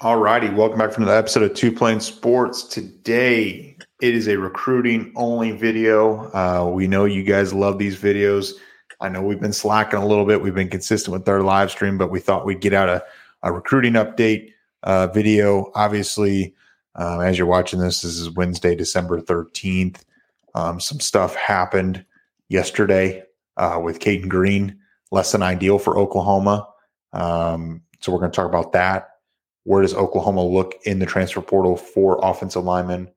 All righty, welcome back from the episode of Two Plane Sports. Today it is a recruiting only video. Uh, we know you guys love these videos. I know we've been slacking a little bit. We've been consistent with our live stream, but we thought we'd get out a, a recruiting update uh, video. Obviously, um, as you're watching this, this is Wednesday, December 13th. Um, some stuff happened yesterday uh, with Caden Green, less than ideal for Oklahoma. Um, so we're going to talk about that. Where does Oklahoma look in the transfer portal for offensive linemen?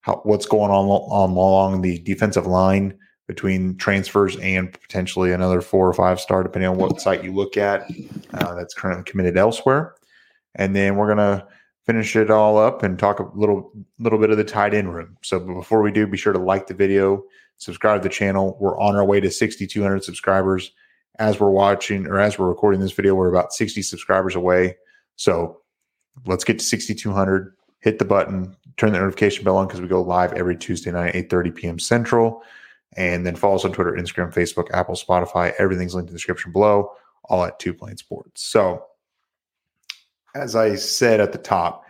How, what's going on, on along the defensive line between transfers and potentially another four or five star, depending on what site you look at uh, that's currently committed elsewhere. And then we're going to finish it all up and talk a little little bit of the tight end room. So before we do, be sure to like the video, subscribe to the channel. We're on our way to 6,200 subscribers. As we're watching or as we're recording this video, we're about 60 subscribers away. So let's get to 6,200. Hit the button, turn the notification bell on because we go live every Tuesday night, 8:30 p.m. Central. And then follow us on Twitter, Instagram, Facebook, Apple, Spotify. Everything's linked in the description below, all at Two Plane Sports. So, as I said at the top,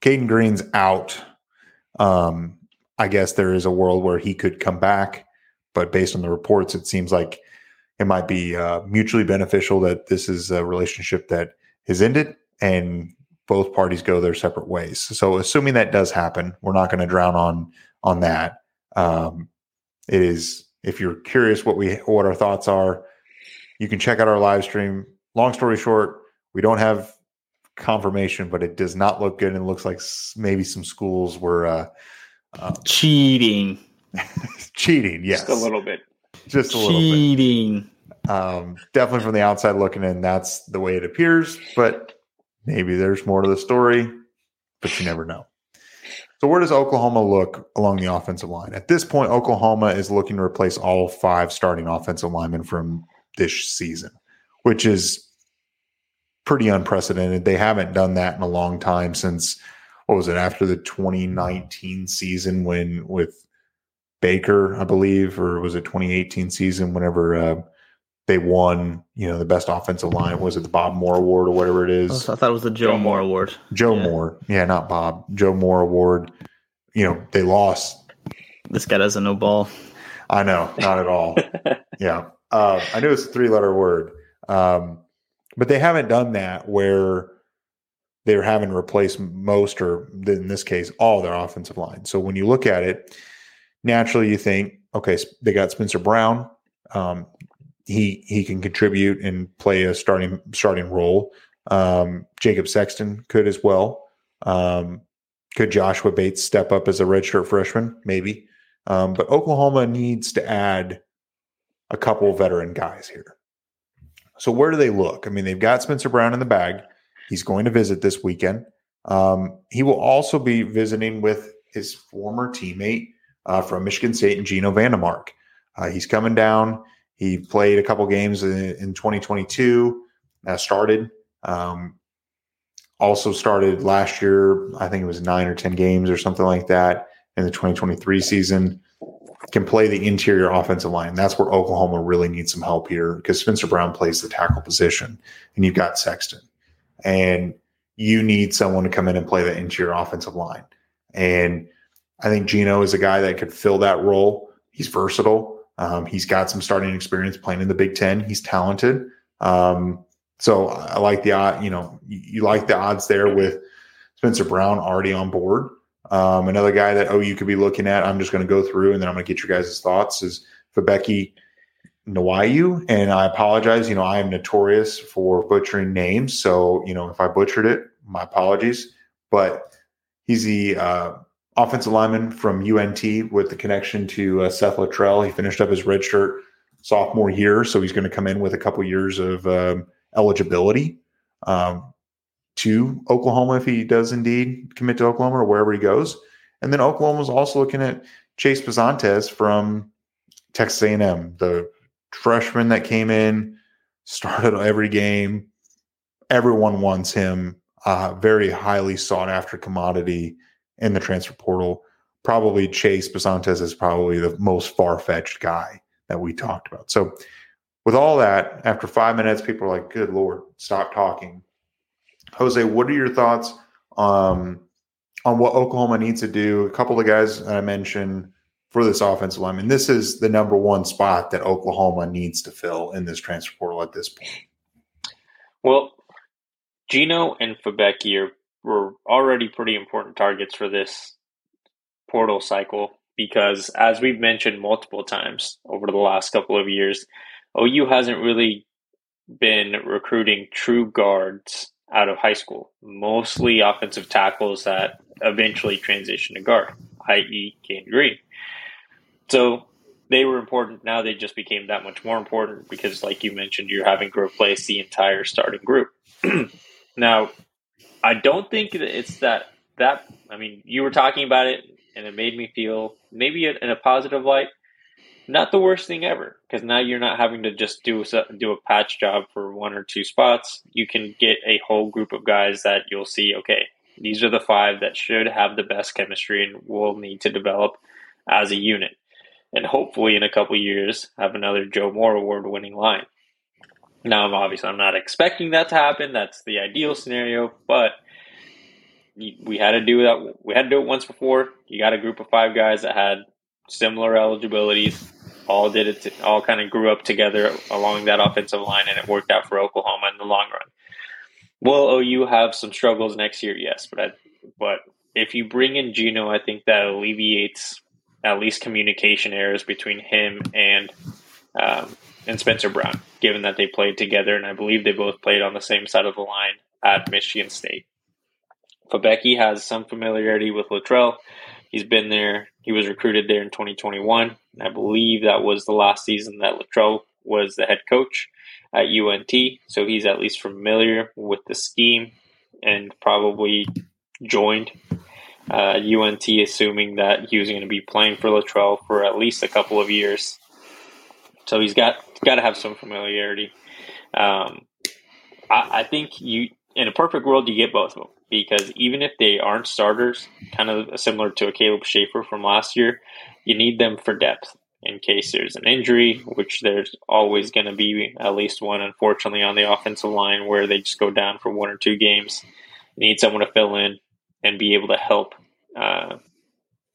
Caden Green's out. Um, I guess there is a world where he could come back, but based on the reports, it seems like it might be uh, mutually beneficial that this is a relationship that has ended and both parties go their separate ways. So, assuming that does happen, we're not going to drown on on that. Um, it is if you're curious what we what our thoughts are, you can check out our live stream. Long story short, we don't have confirmation, but it does not look good, and it looks like maybe some schools were uh, um, cheating. cheating, yes, just a little bit. Just a little cheating. Um, definitely from the outside looking in, that's the way it appears. But maybe there's more to the story, but you never know. So, where does Oklahoma look along the offensive line? At this point, Oklahoma is looking to replace all five starting offensive linemen from this season, which is pretty unprecedented. They haven't done that in a long time since what was it after the 2019 season when with Baker, I believe, or was it 2018 season whenever uh, they won, you know, the best offensive line. Was it the Bob Moore Award or whatever it is? I thought it was the Joe, Joe Moore Award. Joe yeah. Moore. Yeah, not Bob. Joe Moore Award. You know, they lost. This guy doesn't know ball. I know, not at all. yeah. Uh, I knew it's a three letter word. Um, but they haven't done that where they're having to replace most, or in this case, all their offensive line. So when you look at it, naturally you think, okay, they got Spencer Brown. Um, he he can contribute and play a starting starting role. Um, Jacob Sexton could as well. Um, could Joshua Bates step up as a redshirt freshman? Maybe. Um, but Oklahoma needs to add a couple veteran guys here. So where do they look? I mean, they've got Spencer Brown in the bag. He's going to visit this weekend. Um, he will also be visiting with his former teammate uh, from Michigan State and Geno Vandemark. Uh, he's coming down. He played a couple games in, in 2022. Uh, started. Um, also started last year. I think it was nine or ten games or something like that in the 2023 season. Can play the interior offensive line. That's where Oklahoma really needs some help here because Spencer Brown plays the tackle position, and you've got Sexton, and you need someone to come in and play the interior offensive line. And I think Geno is a guy that could fill that role. He's versatile. Um, he's got some starting experience playing in the Big Ten. He's talented. Um, so I like the odd, you know, you, you, like the odds there with Spencer Brown already on board. Um, another guy that oh you could be looking at. I'm just going to go through and then I'm going to get your guys' thoughts is Febechi Nwaiwu. And I apologize. You know, I am notorious for butchering names. So, you know, if I butchered it, my apologies. But he's the uh, offensive lineman from UNT with the connection to uh, Seth Littrell. He finished up his redshirt sophomore year, so he's going to come in with a couple years of um, eligibility um, to Oklahoma if he does indeed commit to Oklahoma or wherever he goes. And then Oklahoma is also looking at Chase Bisontis from Texas A&M, the freshman that came in, started every game. Everyone wants him. Uh, very highly sought after commodity in the transfer portal. Probably Chase Bisontis is probably the most far fetched guy that we talked about. So, with all that, after five minutes, people are like, good Lord, stop talking. Jose, what are your thoughts um, on what Oklahoma needs to do. A couple of guys I mentioned for this offensive line. And this is the number one spot that Oklahoma needs to fill in this transfer portal at this point. Well, Geno and Forbecki are, were already pretty important targets for this portal cycle because, as we've mentioned multiple times over the last couple of years, OU hasn't really been recruiting true guards out of high school, mostly offensive tackles that eventually transition to guard, i.e., Cade Green. So they were important. Now they just became that much more important because, like you mentioned, you're having to replace the entire starting group. now, I don't think that it's that that. I mean, you were talking about it, and it made me feel maybe in a positive light. Not the worst thing ever because now you're not having to just do a, do a patch job for one or two spots. You can get a whole group of guys that you'll see. Okay, these are the five that should have the best chemistry and will need to develop as a unit and hopefully in a couple years have another Joe Moore award winning line. Now, obviously I'm not expecting that to happen. That's the ideal scenario, but we had to do that. We had to do it once before. You got a group of five guys that had similar eligibilities. All did it. To, all kind of grew up together along that offensive line, and it worked out for Oklahoma in the long run. Will OU have some struggles next year? Yes, but I, but if you bring in Geno, I think that alleviates at least communication errors between him and um, and Spencer Brown, given that they played together, and I believe they both played on the same side of the line at Michigan State. Forbecki has some familiarity with Littrell. He's been there. He was recruited there in 2021. I believe that was the last season that Littrell was the head coach at UNT. So he's at least familiar with the scheme and probably joined uh, UNT, assuming that he was going to be playing for Littrell for at least a couple of years. So he's got got to have some familiarity. Um, I, I, think you, in a perfect world, you get both of them because even if they aren't starters, kind of similar to a Caleb Shaffer from last year, you need them for depth in case there's an injury, which there's always going to be at least one, unfortunately, on the offensive line where they just go down for one or two games. You need someone to fill in and be able to help uh,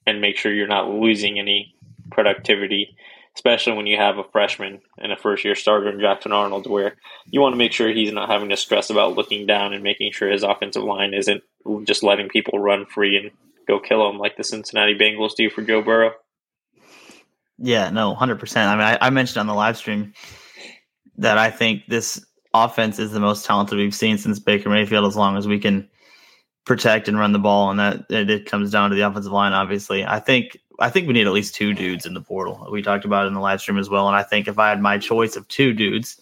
and make sure you're not losing any productivity, especially when you have a freshman and a first year starter in Jackson Arnold, where you want to make sure he's not having to stress about looking down and making sure his offensive line isn't just letting people run free and go kill him like the Cincinnati Bengals do for Joe Burrow. Yeah, no, 100%. I mean, I, I mentioned on the live stream that I think this offense is the most talented we've seen since Baker Mayfield, as long as we can protect and run the ball, and that it comes down to the offensive line. Obviously, I think I think we need at least two dudes in the portal. We talked about it in the live stream as well, and I think if I had my choice of two dudes,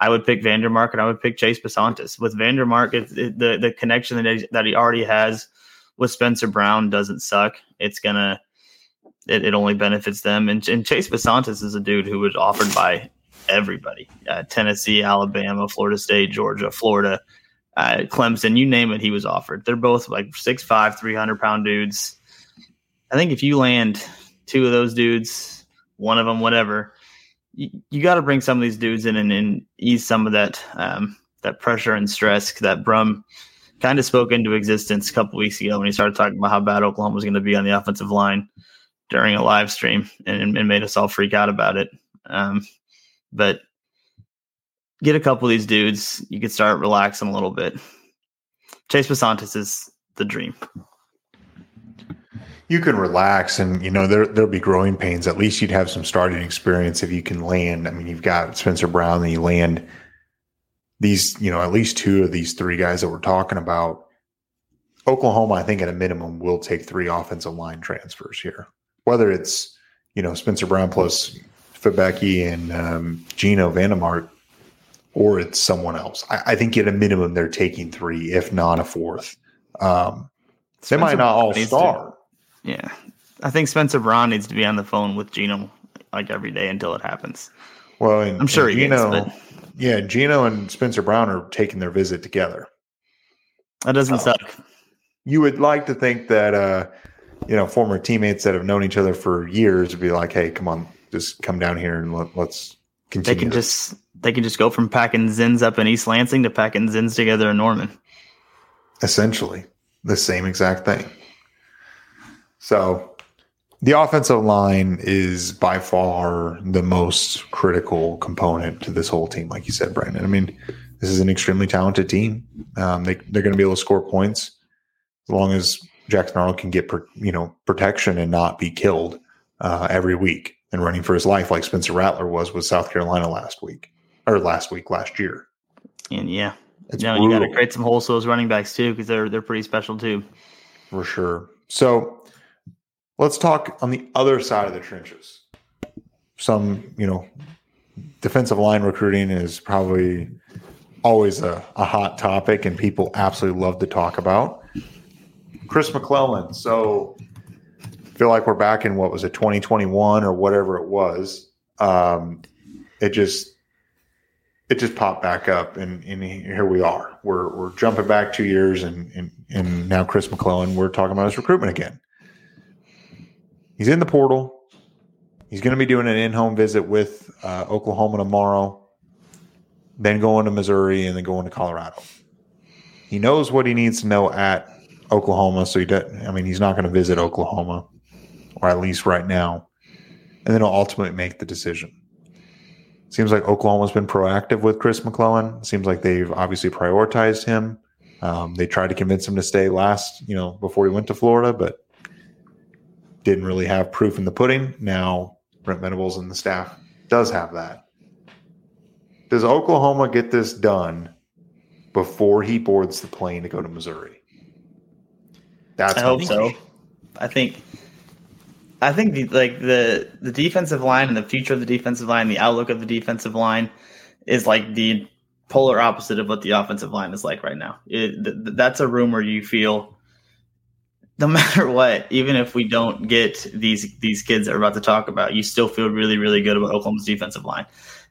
I would pick Vandermark and I would pick Chase Bisontis. With Vandermark, it, it, the the connection that he, that he already has with Spencer Brown doesn't suck. It's gonna it, it only benefits them. And, and Chase Bisontis is a dude who was offered by everybody: uh, Tennessee, Alabama, Florida State, Georgia, Florida uh, Clemson, you name it, he was offered. They're both like 6'5, 300 pound dudes. I think if you land two of those dudes, one of them, whatever, you, you got to bring some of these dudes in and, and ease some of that um, that pressure and stress that Brum kind of spoke into existence a couple weeks ago when he started talking about how bad Oklahoma was going to be on the offensive line during a live stream and, and made us all freak out about it. Um, but get a couple of these dudes, you could start relaxing a little bit. Chase Bisontis is the dream. You can relax, and you know there there'll be growing pains. At least you'd have some starting experience if you can land. I mean, you've got Spencer Brown, and you land these, you know, at least two of these three guys that we're talking about. Oklahoma, I think, at a minimum, will take three offensive line transfers here. Whether it's you know Spencer Brown plus Forbecki and um, Geno Vandermark, or it's someone else. I, I, think at a minimum they're taking three, if not a fourth. Um, they might not all start. Yeah, I think Spencer Brown needs to be on the phone with Geno like every day until it happens. Well, and, I'm sure Geno, gets, yeah, Geno and Spencer Brown are taking their visit together. That doesn't uh, suck. You would like to think that uh, you know former teammates that have known each other for years would be like, "Hey, come on, just come down here and let, us continue." They can just they can just go from packing Zyns up in East Lansing to packing Zyns together in Norman. Essentially. the same exact thing. So the offensive line is by far the most critical component to this whole team, like you said, Brandon. I mean, this is an extremely talented team. Um, they, they're going to be able to score points as long as Jackson Arnold can get, you know, protection and not be killed uh, every week and running for his life like Spencer Rattler was with South Carolina last week or last week, last year. And yeah, it's you, know, you got to create some holes to those running backs too because they're they're pretty special too. For sure. So let's talk on the other side of the trenches. Some, you know, defensive line recruiting is probably always a, a hot topic and people absolutely love to talk about. Chris McClellan. So I feel like we're back in what was it, 2021 or whatever it was. Um, it just it just popped back up and, and here we are. We're we're jumping back two years and, and and now Chris McClellan, we're talking about his recruitment again. He's in the portal. He's going to be doing an in-home visit with uh, Oklahoma tomorrow, then going to Missouri and then going to Colorado. He knows what he needs to know at Oklahoma, so he does, I mean, he's not going to visit Oklahoma, or at least right now, and then he'll ultimately make the decision. Seems like Oklahoma's been proactive with Chris McClellan. Seems like they've obviously prioritized him. Um, they tried to convince him to stay last, you know, before he went to Florida, but didn't really have proof in the pudding. Now Brent Venables and the staff does have that. Does Oklahoma get this done before he boards the plane to go to Missouri? That's I hope so. I think I think the, like the the defensive line and the future of the defensive line, the outlook of the defensive line, is like the polar opposite of what the offensive line is like right now. It, th- that's a room where you feel, no matter what, even if we don't get these these kids that we're about to talk about, you still feel really really good about Oklahoma's defensive line.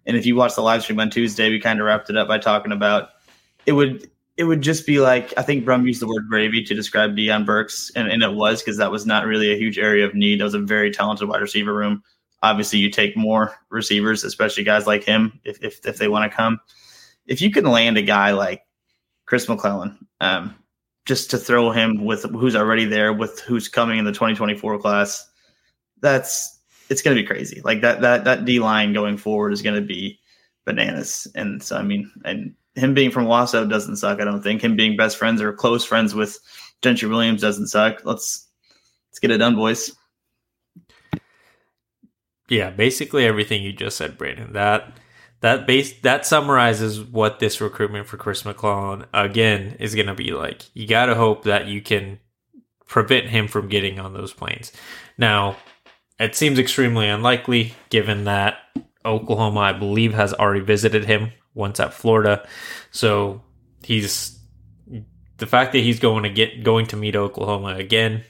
And if you watch the live stream on Tuesday, we kind of wrapped it up by talking about it would it would just be like I think Brum used the word gravy to describe Deion Burks, and, and it was because that was not really a huge area of need. That was a very talented wide receiver room. Obviously, you take more receivers, especially guys like him, if if, if they want to come. If you can land a guy like Chris McClellan, um, just to throw him with who's already there, with who's coming in the 2024 class, that's it's going to be crazy. Like that that that D line going forward is going to be bananas. And so, I mean, and him being from Wasso doesn't suck. I don't think him being best friends or close friends with Gentry Williams doesn't suck. Let's let's get it done, boys. Yeah, basically everything you just said, Brandon. That that base that summarizes what this recruitment for Chris McClellan again is going to be like. You got to hope that you can prevent him from getting on those planes. Now, it seems extremely unlikely given that Oklahoma, I believe, has already visited him once at Florida. So he's the fact that he's going to get going to meet Oklahoma again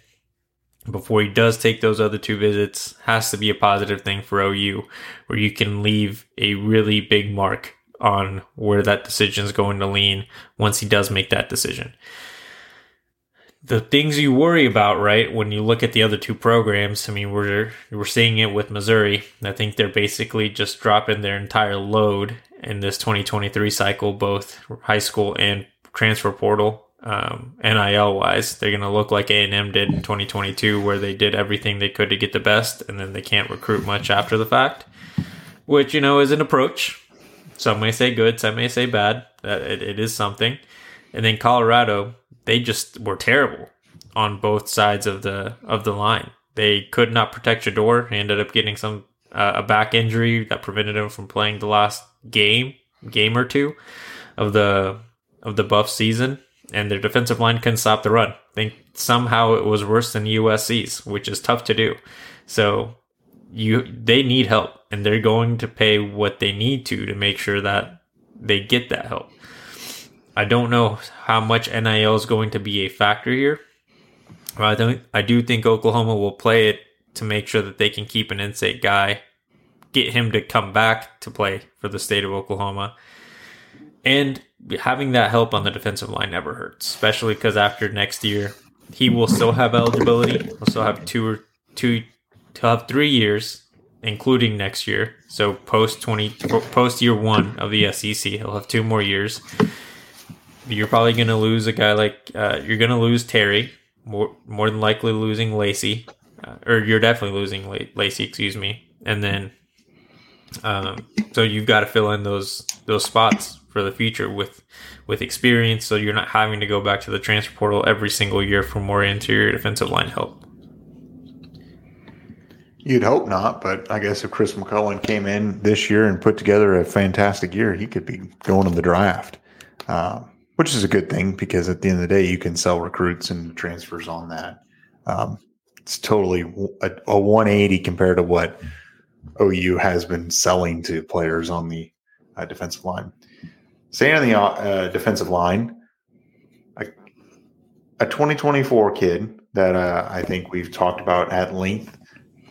before he does take those other two visits has to be a positive thing for OU where you can leave a really big mark on where that decision is going to lean once he does make that decision. The things you worry about, right, when you look at the other two programs, I mean, we're we're seeing it with Missouri. I think they're basically just dropping their entire load in this 2023 cycle, both high school and transfer portal. Um, NIL wise, they're going to look like A and M did in 2022, where they did everything they could to get the best, and then they can't recruit much after the fact, which you know is an approach. Some may say good, some may say bad. That it, it is something. And then Colorado, they just were terrible on both sides of the of the line. They could not protect Shedeur. He ended up getting some uh, a back injury that prevented him from playing the last game, game or two of the of the Buff season, and their defensive line couldn't stop the run. I think somehow it was worse than USC's, which is tough to do. So you they need help, and they're going to pay what they need to to make sure that they get that help. I don't know how much NIL is going to be a factor here. I don't. I do think Oklahoma will play it to make sure that they can keep an in-state guy, get him to come back to play for the state of Oklahoma. And having that help on the defensive line never hurts, especially because after next year, he will still have eligibility. He'll still have two or two, to have three years, including next year. So post twenty, post year one of the SEC, he'll have two more years. you're probably going to lose a guy like uh, you're going to lose Terry, more more than likely losing Lacey, uh, or you're definitely losing La- Lacey, excuse me, and then um, so you've got to fill in those those spots for the future with with experience, so you're not having to go back to the transfer portal every single year for more interior defensive line help. You'd hope not, but I guess if Chris McClellan came in this year and put together a fantastic year, he could be going in the draft, uh, which is a good thing because at the end of the day, you can sell recruits and transfers on that. Um, it's totally a, a 180 compared to what OU has been selling to players on the uh, defensive line. Staying on the uh, defensive line, a, a 2024 kid that uh, I think we've talked about at length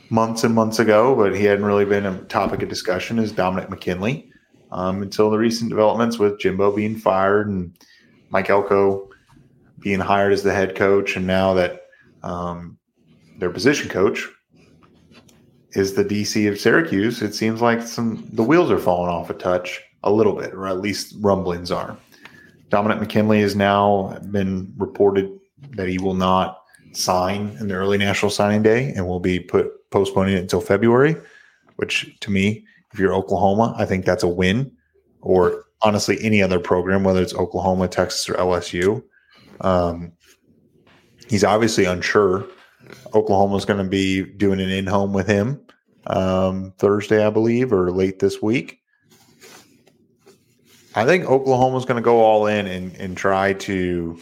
months and months ago, but he hadn't really been a topic of discussion is Dominic McKinley. Um, until the recent developments with Jimbo being fired and Mike Elko being hired as the head coach, and now that um, their position coach is the DC of Syracuse, it seems like some the wheels are falling off a touch a little bit, or at least rumblings are. Dominic McKinley has now been reported that he will not sign in the early national signing day and will be put postponing it until February, which to me, if you're Oklahoma, I think that's a win. Or honestly, any other program, whether it's Oklahoma, Texas, or LSU. Um, he's obviously unsure. Oklahoma's going to be doing an in home with him um, Thursday, I believe, or late this week. I think Oklahoma's going to go all in and, and try to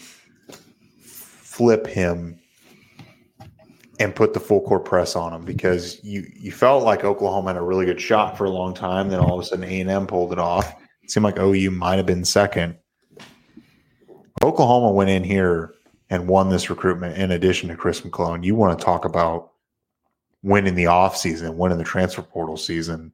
flip him and put the full court press on him because you you felt like Oklahoma had a really good shot for a long time. Then all of a sudden A and M pulled it off. It seemed like OU might have been second. Oklahoma went in here and won this recruitment in addition to Chris McClellan. You want to talk about winning the off season, winning the transfer portal season.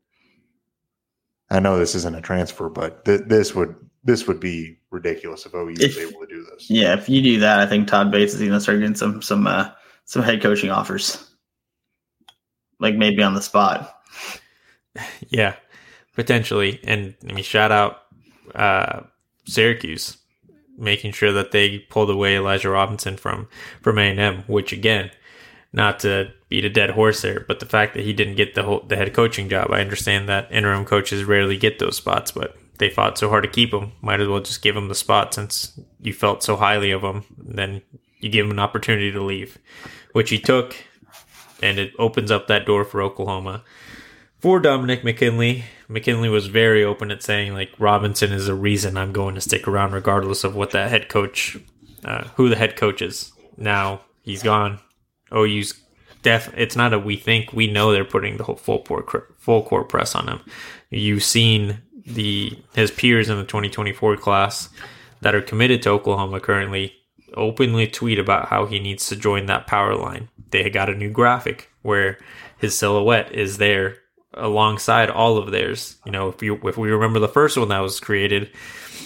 I know this isn't a transfer, but th- this would this would be ridiculous if OU was able to do this. Yeah, if you do that, I think Todd Bates is going to start getting some some uh, some head coaching offers, like maybe on the spot. Yeah, potentially. And I mean, shout out uh, Syracuse making sure that they pulled away Elijah Robinson from from A and M, which again, not to beat a dead horse there, but the fact that he didn't get the whole, the head coaching job, I understand that interim coaches rarely get those spots, but they fought so hard to keep him. Might as well just give him the spot since you felt so highly of him. Then you give him an opportunity to leave, which he took, and it opens up that door for Oklahoma. For Dominic McKinley, McKinley was very open at saying like Robinson is the reason I'm going to stick around, regardless of what that head coach, uh, who the head coach is. Now he's gone. OU's def. It's not a we think we know they're putting the whole full court full court press on him. You've seen the his peers in the 2024 class that are committed to Oklahoma currently openly tweet about how he needs to join that power line. They got a new graphic where his silhouette is there alongside all of theirs. You know, if you if we remember the first one that was created,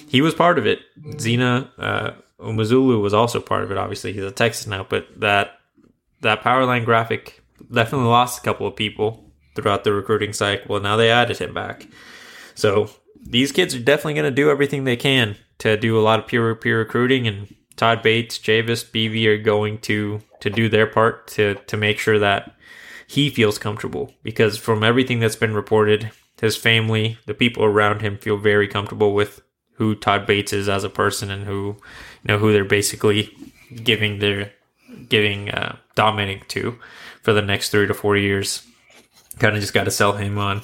he was part of it. Zina uh, Umeozulu was also part of it. Obviously, he's a Texas now, but that that power line graphic definitely lost a couple of people throughout the recruiting cycle. Now they added him back, so these kids are definitely going to do everything they can to do a lot of peer peer recruiting and Todd Bates, Javis, BV are going to to do their part to to make sure that he feels comfortable because from everything that's been reported, his family, the people around him feel very comfortable with who Todd Bates is as a person and who you know who they're basically giving their giving uh, dominating to for the next three to four years. Kind of just got to sell him on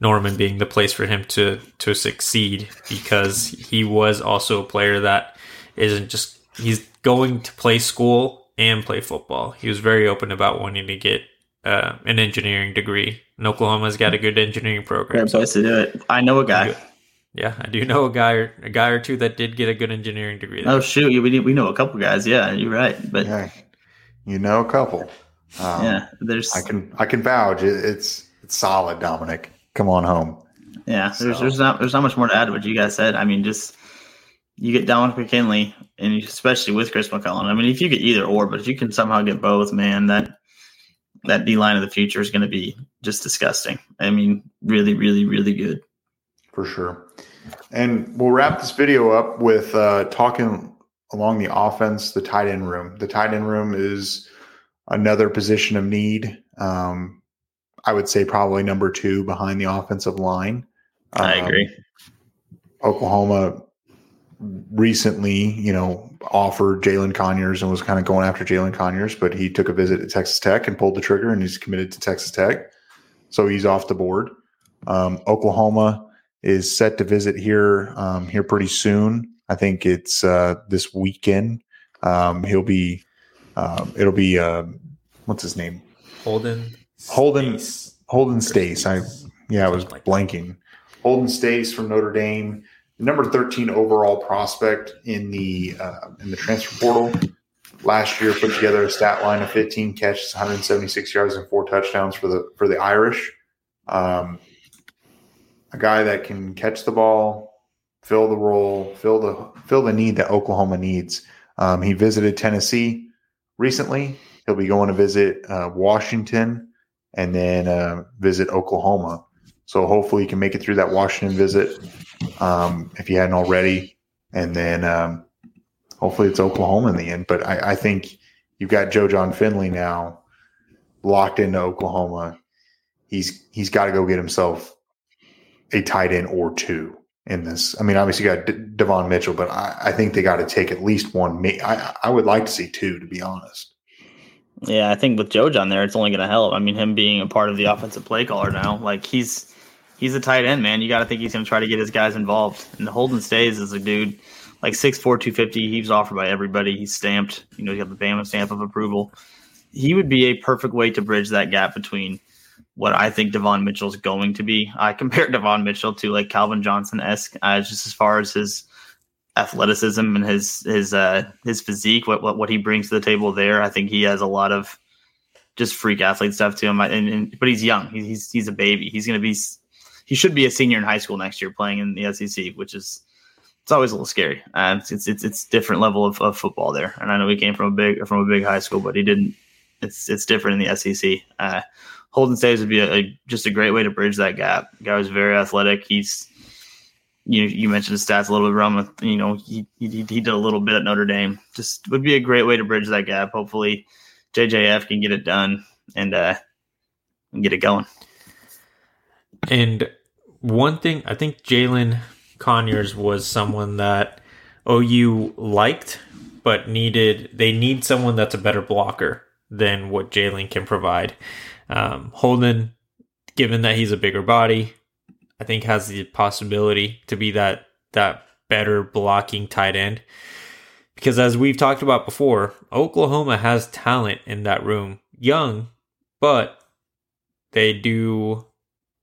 Norman being the place for him to to succeed because he was also a player that isn't just he's going to play school and play football. He was very open about wanting to get uh, an engineering degree. And Oklahoma's got a good engineering program. Great place so. to do it. I know a guy. Yeah, I do know a guy or a guy or two that did get a good engineering degree. There. Oh shoot, we we know a couple guys. Yeah, you're right. But yeah, you know a couple. Um, yeah, there's. I can I can vouch. It, it's it's solid, Dominic. Come on home. Yeah, there's so. there's not there's not much more to add to what you guys said. I mean, just you get Dominic McKinley, and especially with Chris McClellan. I mean, if you get either or, but if you can somehow get both, man, that that D line of the future is going to be just disgusting. I mean, really, really, really good. For sure. And we'll wrap this video up with uh, talking along the offense, the tight end room. The tight end room is another position of need. Um, I would say probably number two behind the offensive line. I Um, agree. Oklahoma recently, you know, offered Jalin Conyers and was kind of going after Jalin Conyers, but he took a visit at Texas Tech and pulled the trigger and he's committed to Texas Tech. So he's off the board. Um, Oklahoma is set to visit here um, here pretty soon. I think it's uh, this weekend. Um, he'll be um, it'll be uh, what's his name? Holden. Holden- Staes. Holden Staes. I yeah, I was like blanking. Holden Staes from Notre Dame, the number thirteen overall prospect in the uh, in the transfer portal. Last year, put together a stat line of 15 catches, 176 yards, and four touchdowns for the for the Irish. Um, a guy that can catch the ball, fill the role, fill the fill the need that Oklahoma needs. Um, he visited Tennessee recently. He'll be going to visit uh, Washington and then uh, visit Oklahoma. So hopefully he can make it through that Washington visit um, if he hadn't already, and then um, hopefully it's Oklahoma in the end. But I, I think you've got Joe Jon Finley now locked into Oklahoma. He's he's got to go get himself a tight end or two in this. I mean, obviously you got D- Devon Mitchell, but I, I think they got to take at least one. I I would like to see two, to be honest. Yeah, I think with Jojon there, it's only going to help. I mean, him being a part of the offensive play caller now, like he's he's a tight end, man. You got to think he's going to try to get his guys involved. And Holden Staes is a dude like 6'4", 250. He was offered by everybody. He's stamped. You know, he got the Bama stamp of approval. He would be a perfect way to bridge that gap between what I think Devon Mitchell's going to be. I compare Devon Mitchell to like Calvin Johnson esque, uh, just as far as his athleticism and his his uh his physique, what what what he brings to the table there. I think he has a lot of just freak athlete stuff to him. And, and but he's young. He's he's, he's a baby. He's to be he should be a senior in high school next year playing in the SEC, which is it's always a little scary. Uh, it's, it's it's it's different level of, of football there. And I know he came from a big from a big high school, but he didn't. It's it's different in the SEC. Uh, Holden Staes would be a, a just a great way to bridge that gap. guy was very athletic. He's you you mentioned his stats a little bit, with- You know, he, he he did a little bit at Notre Dame. Just would be a great way to bridge that gap. Hopefully, JJF can get it done and uh and get it going. And one thing, I think Jalin Conyers was someone that OU liked, but needed. They need someone that's a better blocker than what Jalin can provide. Um, Holden, given that he's a bigger body, I think has the possibility to be that that better blocking tight end. Because as we've talked about before, Oklahoma has talent in that room, young, but they do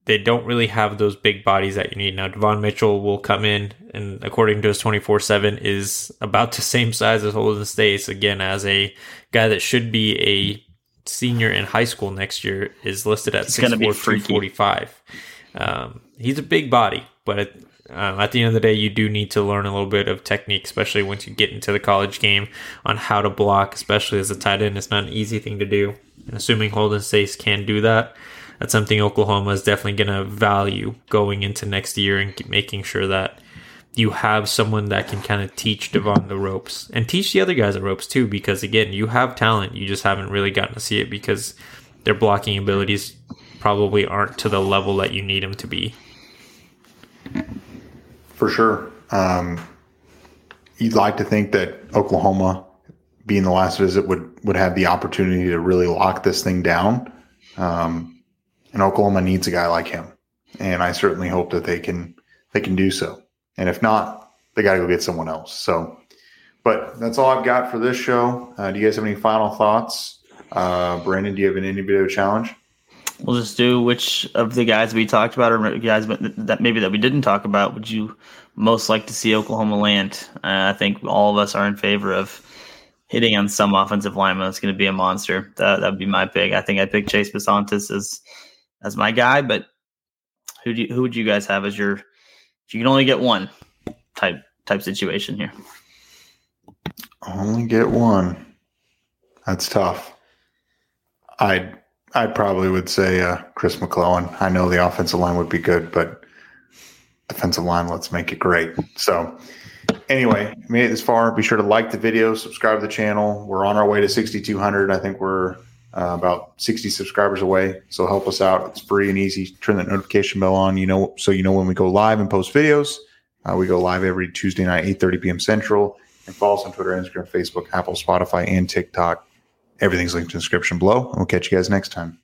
they don't really have those big bodies that you need. Now, Devon Mitchell will come in, and according to his 24 7, is about the same size as Holden Staes. Again, as a guy that should be a senior in high school next year, is listed at gonna be 6'4", freaky. 245. Um, he's a big body, but at, um, at the end of the day, you do need to learn a little bit of technique, especially once you get into the college game on how to block, especially as a tight end. It's not an easy thing to do. And assuming Holden Staes can do that, that's something Oklahoma is definitely going to value going into next year and making sure that you have someone that can kind of teach Devon the ropes and teach the other guys the ropes too. Because again, you have talent, you just haven't really gotten to see it because their blocking abilities probably aren't to the level that you need them to be. For sure. Um, you'd like to think that Oklahoma, being the last visit, would would have the opportunity to really lock this thing down. Um, and Oklahoma needs a guy like him, and I certainly hope that they can they can do so. And if not, they got to go get someone else. So, but that's all I've got for this show. Uh, do you guys have any final thoughts? Uh, Brandon, do you have an indie video challenge? We'll just do which of the guys we talked about, or guys that maybe that we didn't talk about, would you most like to see Oklahoma land? Uh, I think all of us are in favor of hitting on some offensive lineman that's going to be a monster. That that would be my pick. I think I picked Chase Bisontis as as my guy, but who do you, who would you guys have as your? You can only get one type type situation here. Only get one. That's tough. I'd I probably would say uh, Chris McClellan. I know the offensive line would be good, but defensive line. Let's make it great. So, anyway, made it this far. Be sure to like the video, subscribe to the channel. We're on our way to 6,200. I think we're uh, about 60 subscribers away. So help us out. It's free and easy. Turn that notification bell on. You know, so you know when we go live and post videos. Uh, we go live every Tuesday night, 8:30 p.m. Central. And follow us on Twitter, Instagram, Facebook, Apple, Spotify, and TikTok. Everything's linked in the description below. And we'll catch you guys next time.